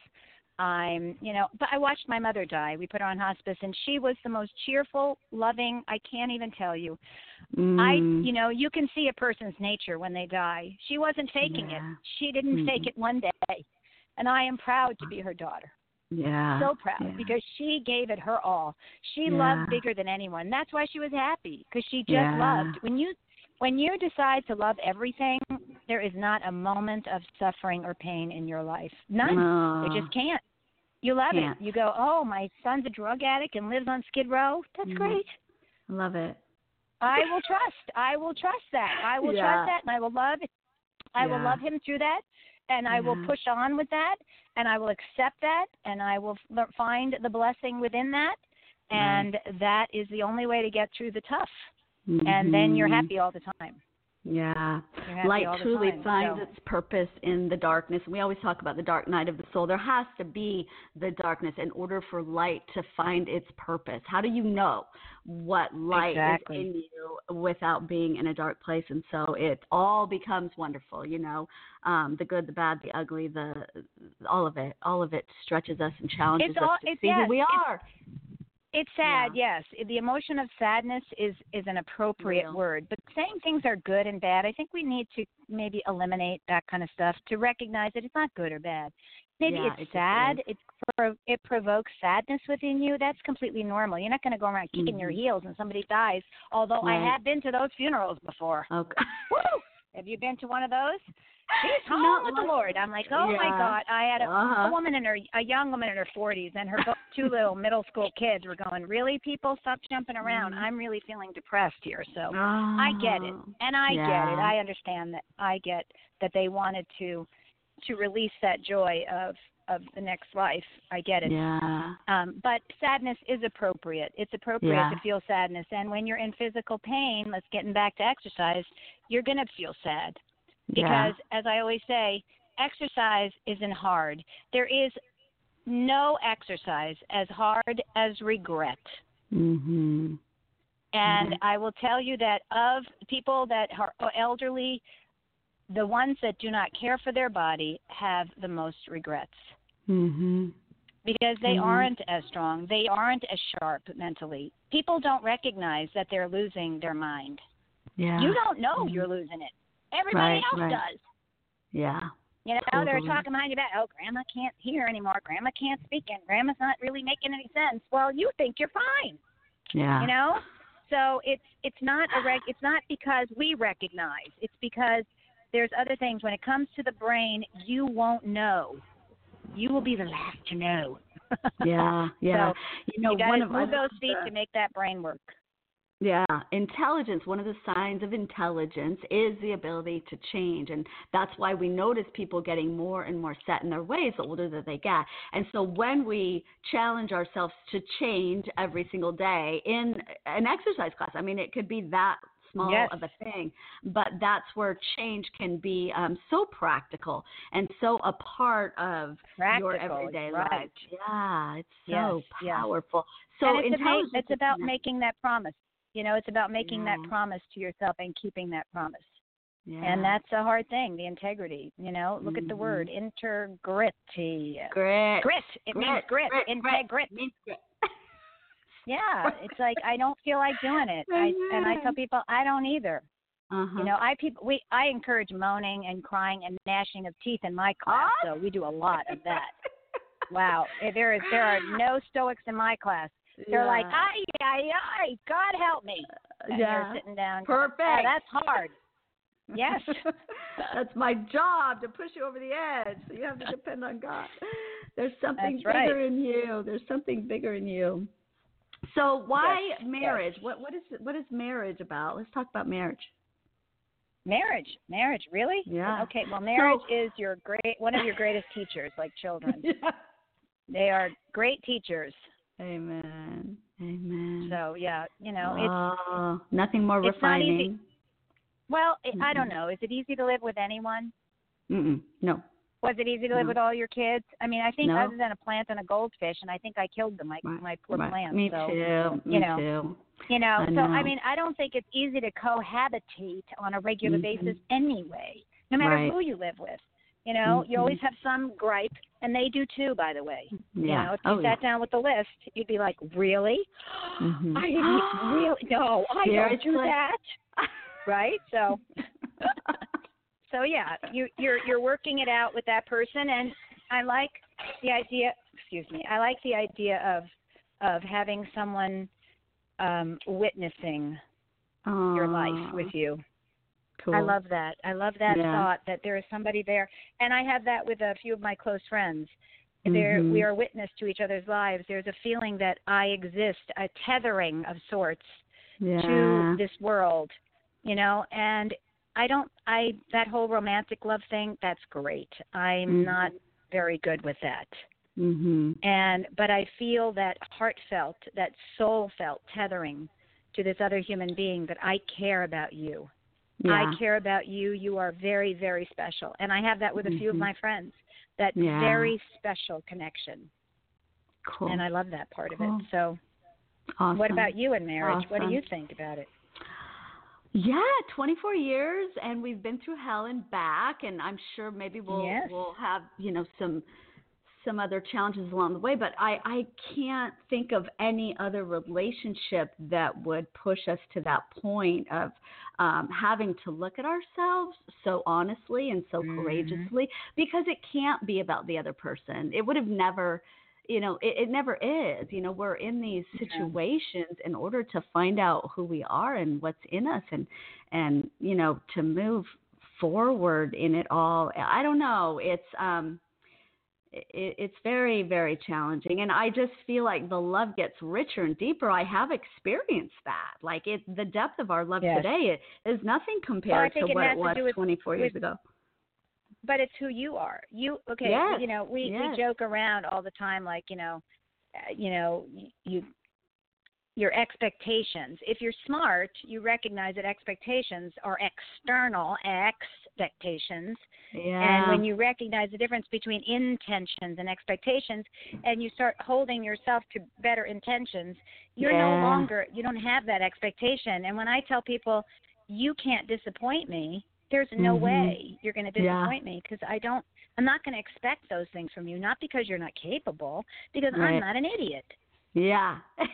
I'm, you know, but I watched my mother die. We put her on hospice, and she was the most cheerful, loving. I can't even tell you. I, Mm. you know, you can see a person's nature when they die. She wasn't faking Yeah. it. She didn't Mhm. fake it one day, and I am proud to be her daughter. Yeah. So proud yeah. because she gave it her all. She Yeah. loved bigger than anyone. That's why she was happy because she just Yeah. loved. When you when you decide to love everything, there is not a moment of suffering or pain in your life. None. You just can't. You love Can't. it. You go, oh, my son's a drug addict and lives on Skid Row. That's Mhm. great. love it. I will trust. I will trust that. I will trust that, and I will love it. I will love him through that, and I will push on with that, and I will accept that, and I will f- find the blessing within that, and that is the only way to get through the tough. And then you're Mhm. happy all the time. Yeah. Light truly time, finds so- its purpose in the darkness. And we always talk about the dark night of the soul. There has to be the darkness in order for light to find its purpose. How do you know what light Exactly. is in you without being in a dark place? And so it all becomes wonderful, you know. Um, the good, the bad, the ugly, the all of it. All of it stretches us and challenges It's us all- to it's- see yes, who we are. It's sad, yes. The emotion of sadness is is an appropriate Real. word, but saying things are good and bad, I think we need to maybe eliminate that kind of stuff to recognize that it's not good or bad. Maybe Yeah, it it's sad. It it provokes sadness within you. That's completely normal. You're not going to go around kicking your Mhm. heels and somebody dies. Although I have been to those funerals before. Okay. [LAUGHS] Woo! Have you been to one of those? She's home Not with the. Lord. I'm like, oh my God! I had a, Uh-huh. a woman in her, a young woman in her 40s, and her two little middle school kids were going, really, people, stop jumping around. Mhm. I'm really feeling depressed here. So I get it, Oh. and I get it. I understand that. I get that they wanted to to release that joy of of the next life. I get it. Yeah. Um, but sadness is appropriate. It's appropriate Yeah. to feel sadness. And when you're in physical pain, let's getting back to exercise, you're going to feel sad. yeah. Because, as I always say, exercise isn't hard. There is no exercise as hard as regret. Mhm. And Mhm. I will tell you that of people that are elderly, the ones that do not care for their body have the most regrets Mhm. because they Mhm. aren't as strong. They aren't as sharp mentally. People don't recognize that they're losing their mind. Yeah. You don't know Mhm. you're losing it. Everybody Right, else right. does. Yeah. You know, they're talking behind your back. Oh, grandma can't hear anymore. Grandma can't speak, and grandma's not really making any sense. Well, you think you're fine. Yeah. You know, so it's it's not a reg. It's not because we recognize. It's because there's other things. When it comes to the brain, you won't know. You will be the last to know. [LAUGHS] Yeah. [LAUGHS] Yeah. So, you know, you one of move those feet to make that brain work. Yeah, intelligence, one of the signs of intelligence is the ability to change. And that's why we notice people getting more and more set in their ways the older that they get. And so when we challenge ourselves to change every single day in an exercise class, I mean, it could be that small Yes. of a thing, but that's where change can be um, so practical and so a part of Practical, your everyday right. life. Yeah, it's so Yes, yes. powerful. So it's, a ma- it's about making that promise. You know, it's about making that promise to yourself and keeping that promise. yeah. And that's a hard thing, the integrity. You know, look at the word integrity. Grit. Grit. It means grit. Grit. Integrity. Means grit. Yeah, it's like I don't feel like doing it. [LAUGHS] I and I tell people I don't either. Uh-huh. You know, I people we I encourage moaning and crying and gnashing of teeth in my class, so we do a lot of that. [LAUGHS] wow, Eh, there is there are no stoics in my class. They're like, Yeah. ay ay ay, God help me. And yeah. they're sitting down. going, Perfect. "Oh, that's hard. Yes. [LAUGHS] That's my job to push you over the edge. So you have to depend on God. There's something right. bigger in you. There's something bigger in you. So why Yes, marriage? What what is what is marriage about? Let's talk about marriage. Marriage, marriage, really? Yeah. Okay, well, marriage is your great one of your greatest teachers, like children. [LAUGHS] yeah. They are great teachers. Amen. Amen. So yeah, you know, it's oh, nothing more it's not easy. refining. well, it, I don't know. Is it easy to live with anyone? Mm-mm. No. Was it easy to live No. with all your kids? I mean, I think No. other than a plant and a goldfish, and I think I killed them, my Right, my poor right. plants. Me so, too. You know, too. You know, I so. I mean, I don't think it's easy to cohabitate on a regular Mhm. basis anyway, no matter Right. who you live with. You know, you Mhm. always have some gripe, and they do too, by the way. Yeah. You know, if you oh, sat down with the list, you'd be like, "Really? Mhm. I didn't [GASPS] really? No, I don't do Seriously? that." [LAUGHS] Right? So, [LAUGHS] so yeah, you you're you're working it out with that person, and I like the idea. Excuse me. I like the idea of of having someone um witnessing your life with you. Cool. I love that. I love that Yeah. thought that there is somebody there, and I have that with a few of my close friends. There, we Mhm. are witness to each other's lives. There's a feeling that I exist, a tethering of sorts yeah. to this world, you know. And I don't, I that whole romantic love thing. That's great. I'm Mhm. not very good with that, Mhm. and but I feel that heartfelt, that soul felt tethering to this other human being that I care about you. Yeah. I care about you. You are very, very special. And I have that with a few of Mhm. my friends. That Yeah. very special connection. Cool. And I love that part of it. So awesome. what about you in marriage? What do you think about it? Yeah, 24 years, and we've been through hell and back, and I'm sure maybe we'll Yes. we'll have you know some some other challenges along the way. But I I can't think of any other relationship that would push us to that point of um, having to look at ourselves so honestly and so Mhm. courageously because it can't be about the other person. It would have never you know it, it never is you know we're in these situations in order to find out who we are and what's in us and and you know to move forward in it all. I don't know it's um it, it's very very challenging and i just feel like the love gets richer and deeper. I have experienced that like it the depth of our love Yes. today is nothing compared think to what has it was with- 24 years with- ago but it's who you are. You okay? Yes, You know, we yes. we joke around all the time, like you know, uh, you know, you your expectations. If you're smart, you recognize that expectations are external expectations, Yeah. and when you recognize the difference between intentions and expectations, and you start holding yourself to better intentions, you're no longer you don't have that expectation. And when I tell people, you can't disappoint me, there's no Mhm. way you're going to Yeah. disappoint me because I don't. I'm not going to expect those things from you, not because you're not capable, because Right. I'm not an idiot. yeah. [LAUGHS] That's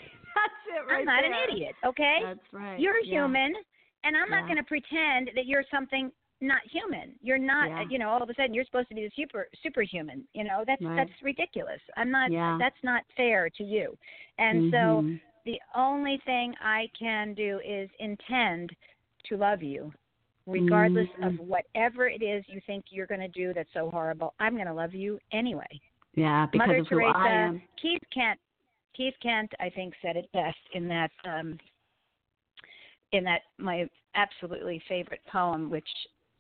it right I'm not there. an idiot, okay? That's right. You're Yeah. human, and I'm not going to pretend that you're something not human. You're not, Yeah. you know, all of a sudden you're supposed to be the super superhuman. You know, that's Right. that's ridiculous. I'm not. Yeah. That's not fair to you. And so Mhm. the only thing I can do is intend to love you, regardless of Mhm. whatever it is you think you're going to do that's so horrible. I'm going to love you anyway. yeah, because Mother of who Teresa, I am. Keith Kent, Keith Kent, I think said it best in that um, in that my absolutely favorite poem, which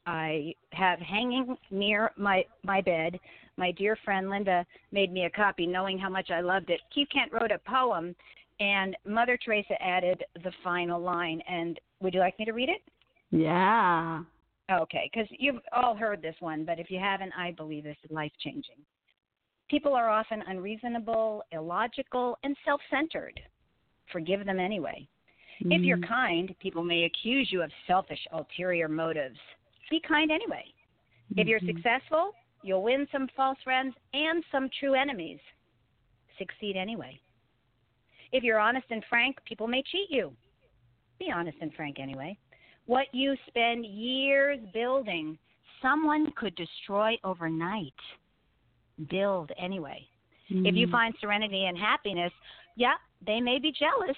I have hanging near my my bed. My dear friend Linda made me a copy, knowing how much I loved it. Keith Kent wrote a poem, and Mother Teresa added the final line. And would you like me to read it? Yeah. Okay, because you've all heard this one, but if you haven't, I believe this is life changing. People are often unreasonable, illogical, and self centered. Forgive them anyway. If you're Mhm. kind, people may accuse you of selfish, ulterior motives. Be kind anyway. If you're Mhm. successful, you'll win some false friends and some true enemies. Succeed anyway. If you're honest and frank, people may cheat you. Be honest and frank anyway. What you spend years building, someone could destroy overnight. Build anyway. If you Mhm. find serenity and happiness, yeah, they may be jealous.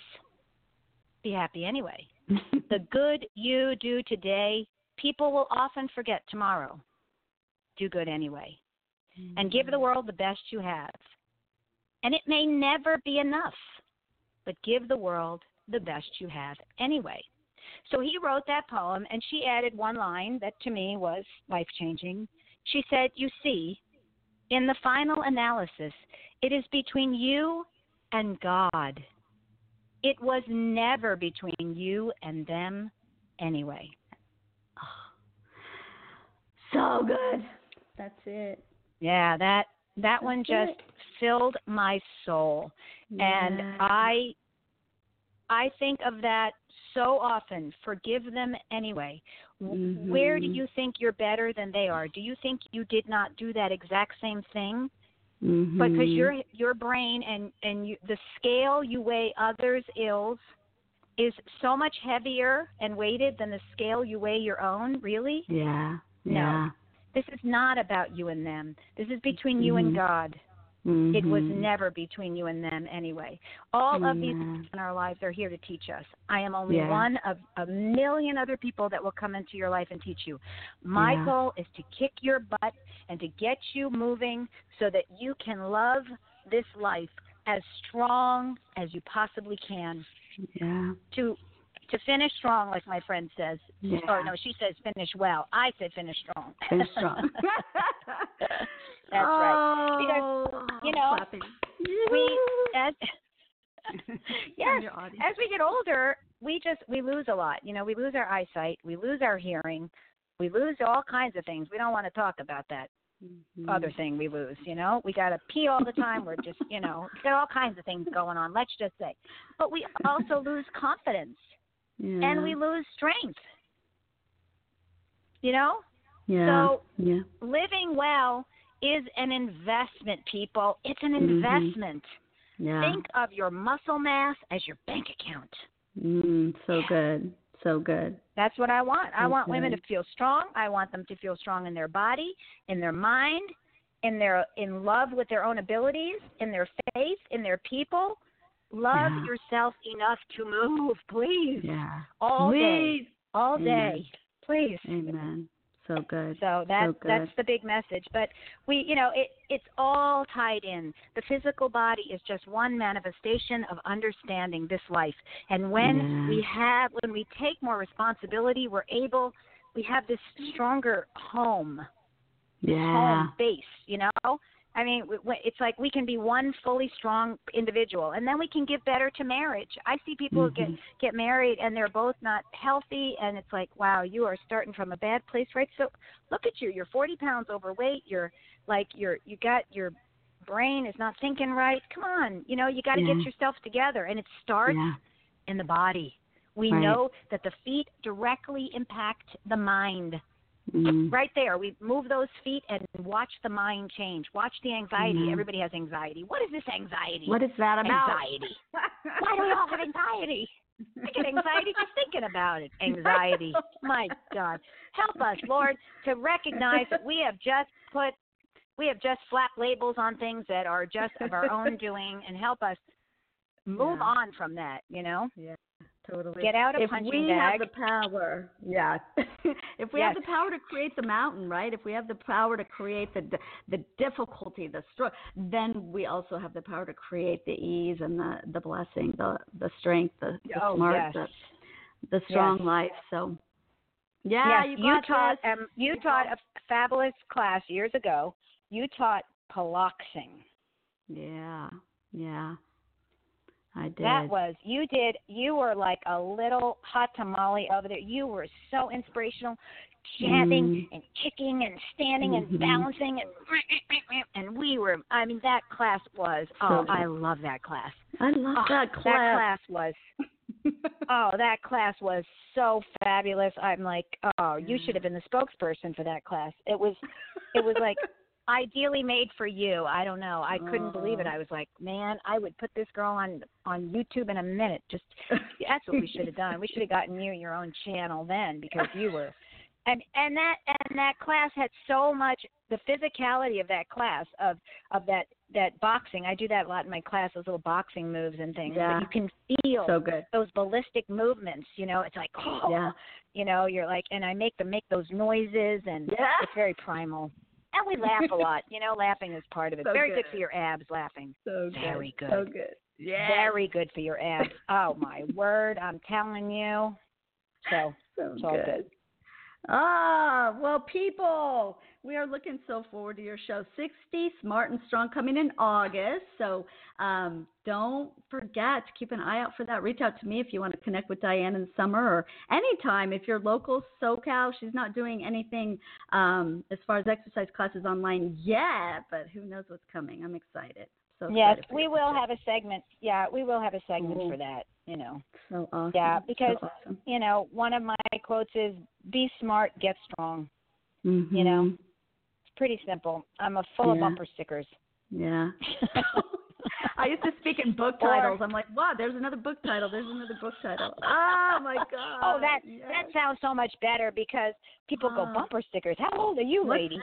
Be happy anyway. [LAUGHS] The good you do today, people will often forget tomorrow. Do good anyway. And give the world the best you have. And it may never be enough, but give the world the best you have anyway. So he wrote that poem, and she added one line that to me was life changing. She said, You see, in the final analysis, it is between you and God. It was never between you and them anyway. Oh, so good. That's it. Yeah, that that one That's just filled my soul. And I I think of that so often. Forgive them anyway. W Where do you think you're better than they are? Do you think you did not do that exact same thing? Mhm. because your your brain and and you, the scale you weigh others' ills is so much heavier and weighted than the scale you weigh your own. Really, Yeah. No. Yeah. this is not about you and them. This is between you and Mhm. God. It was mm-hmm. never between you and them anyway. All of these in our lives are here to teach us. I am only Yeah. one of a million other people that will come into your life and teach you. My Yeah. goal is to kick your butt and to get you moving so that you can love this life as strong as you possibly can. Yeah. To to finish strong, like my friend says. Yeah. Or no, she says finish well. I say finish strong. Finish strong. [LAUGHS] That's right. Because, Oh, you know, clapping. we [LAUGHS] as yes, as we get older, we just we lose a lot. You know, we lose our eyesight, we lose our hearing, we lose all kinds of things. We don't want to talk about that Mhm. other thing we lose. You know, we got to pee all the time. We're just, you know, got all kinds of things going on. Let's just say, but we also lose confidence yeah. and we lose strength. You know, yeah. so yeah. living well is an investment, people. It's an Mhm. investment. Yeah. Think of your muscle mass as your bank account. Mm, so good. So good. That's what I want. I want women to feel strong. I want them to feel strong in their body, in their mind, in their in love with their own abilities, in their faith, in their people. Love Yeah. yourself enough to move, please. Yeah. All day. Please. All Amen. day. Please. Amen. So good. So that So good. that's the big message. But we, you know, it it's all tied in. The physical body is just one manifestation of understanding this life. And when Yeah. we have when we take more responsibility, we're able we have this stronger home. Yeah. home base. You know, I mean, it's like we can be one fully strong individual, and then we can give better to marriage. I see people get Mhm. get married and they're both not healthy, and it's like, wow, you are starting from a bad place, right? So look at you. You're 40 pounds overweight. You're like you're you got your brain is not thinking right. Come on, you know, you got to Yeah. get yourself together, and it starts Yeah. in the body. We Right. know that the feet directly impact the mind. Mm. Right there, we move those feet and watch the mind change. Watch the anxiety. Mhm. Everybody has anxiety. What is this anxiety? What is that about? Anxiety. Why do we all have anxiety? I get anxiety just thinking about it. Anxiety. My God. Help us, Lord, to recognize that we have just put we have just slapped labels on things that are just of our own [LAUGHS] doing and help us move Yeah. on from that, you know? Totally. Get out a if punching we have the power, yeah. [LAUGHS] if we Yes. have the power to create the mountain, right? If we have the power to create the the difficulty, the struggle, then we also have the power to create the ease and the the blessing, the the strength, the, the Oh, smart, yes. the the strong Yes. life. So, yeah, yes, you got taught this. um, you You taught got- a fabulous class years ago. You taught piloxing. Yeah, yeah. I did. That was you did you were like a little hot tamale over there. You were so inspirational, jabbing Mhm. and kicking and standing and Mhm. bouncing and and we were I mean that class was oh I love that class. I love Oh, that class. That class was oh that class was so fabulous. I'm like oh you should have been the spokesperson for that class. It was it was like [LAUGHS] ideally made for you. I don't know. I couldn't believe it. Oh. I was like, man, I would put this girl on on YouTube in a minute. Just that's what we should have done. We should have gotten you your own channel then because you were [LAUGHS] and and that and that class had so much the physicality of that class of of that that boxing. I do that a lot in my class, those little boxing moves and things. Yeah. But you can feel so good. those ballistic movements, you know, it's like oh Yeah. [GASPS] you know, you're like and I make them make those noises and Yeah. it's very primal. And we laugh a lot. You know, laughing is part of it. So Very good. good. for your abs laughing. So good. Very good. So good. Yeah. Very good for your abs. [LAUGHS] oh my word, I'm telling you. So So it's all good. Ah, well, people, we are looking so forward to your show, 60 Smart and Strong, coming in August. So um, don't forget to keep an eye out for that. Reach out to me if you want to connect with Diane in the summer or anytime. If you're local SoCal, she's not doing anything um, as far as exercise classes online yet, but who knows what's coming. I'm excited. So Yes, excited we will have a segment. Yeah, we will have a segment Cool. for that, you know. So awesome. Yeah, because so awesome. you know, one of my quotes is be smart, get strong. Mhm. You know, it's pretty simple. I'm a full of bumper stickers. Yeah. [LAUGHS] I used to speak in book Or- titles. I'm like, wow, there's another book title. There's another book title. Oh my god. [LAUGHS] oh, that yes. that sounds so much better because people go Ah. bumper stickers. How old are you, lady? [LAUGHS]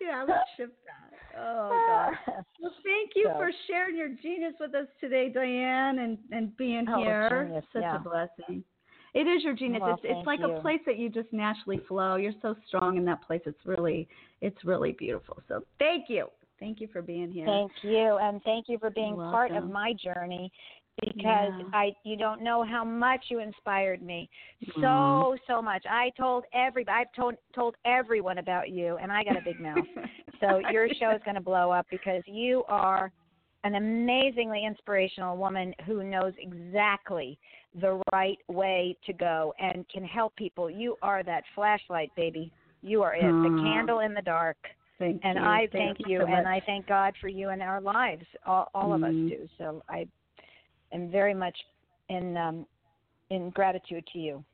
yeah, let's ship that. Oh ah. god. [LAUGHS] Well, thank you So- for sharing your genius with us today, Diane, and and being Oh, here. genius, Such yeah. a blessing. It is your genius. Well, it's it's like you. a place that you just naturally flow. You're so strong in that place. It's really it's really beautiful. So thank you. Thank you for being here. Thank you, and thank you for being You're part of my journey. Because Yeah. I, you don't know how much you inspired me, so Aw. so much. I told everybody, I've told told everyone about you, and I got a big mouth. [LAUGHS] So your show is going to blow up because you are an amazingly inspirational woman who knows exactly the right way to go and can help people. You are that flashlight, baby. You are it, the candle in the dark. Thank And you. I thank, you, so and. I thank God for you in our lives. All, all of us Mhm. do. So I am very much in um, in gratitude to you.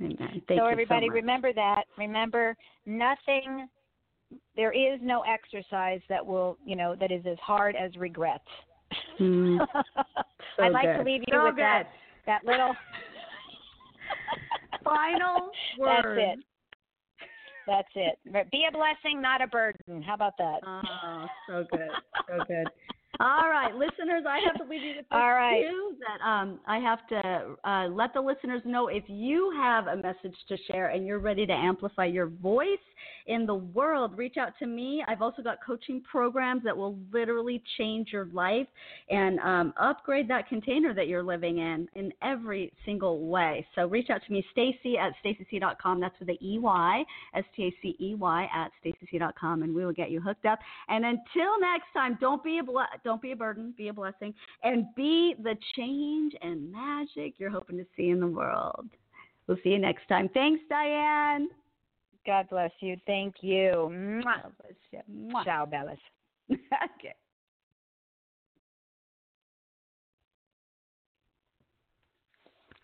Amen. Thank so you everybody, much. remember that. Remember, nothing. There is no exercise that will, you know, that is as hard as regret. Mm, [LAUGHS] so I'd like to leave you So with that that little [LAUGHS] Final [LAUGHS] word. That's it. That's it. Be a blessing, not a burden. How about that? Oh, so good. So good. All right, listeners, I have to leave you with this All right. too. That um, I have to uh, let the listeners know if you have a message to share and you're ready to amplify your voice in the world, reach out to me. I've also got coaching programs that will literally change your life and um, upgrade that container that you're living in in every single way. So reach out to me, Stacey at staceyc.com. That's with the EY, S T A C E Y at staceyc.com, and we will get you hooked up. And until next time, don't be a ble- don't be a burden, be a blessing, and be the change and magic you're hoping to see in the world. We'll see you next time. Thanks, Diane. God bless you. Thank you. Mwah. God bless you. Ciao, Bellas. [LAUGHS] okay.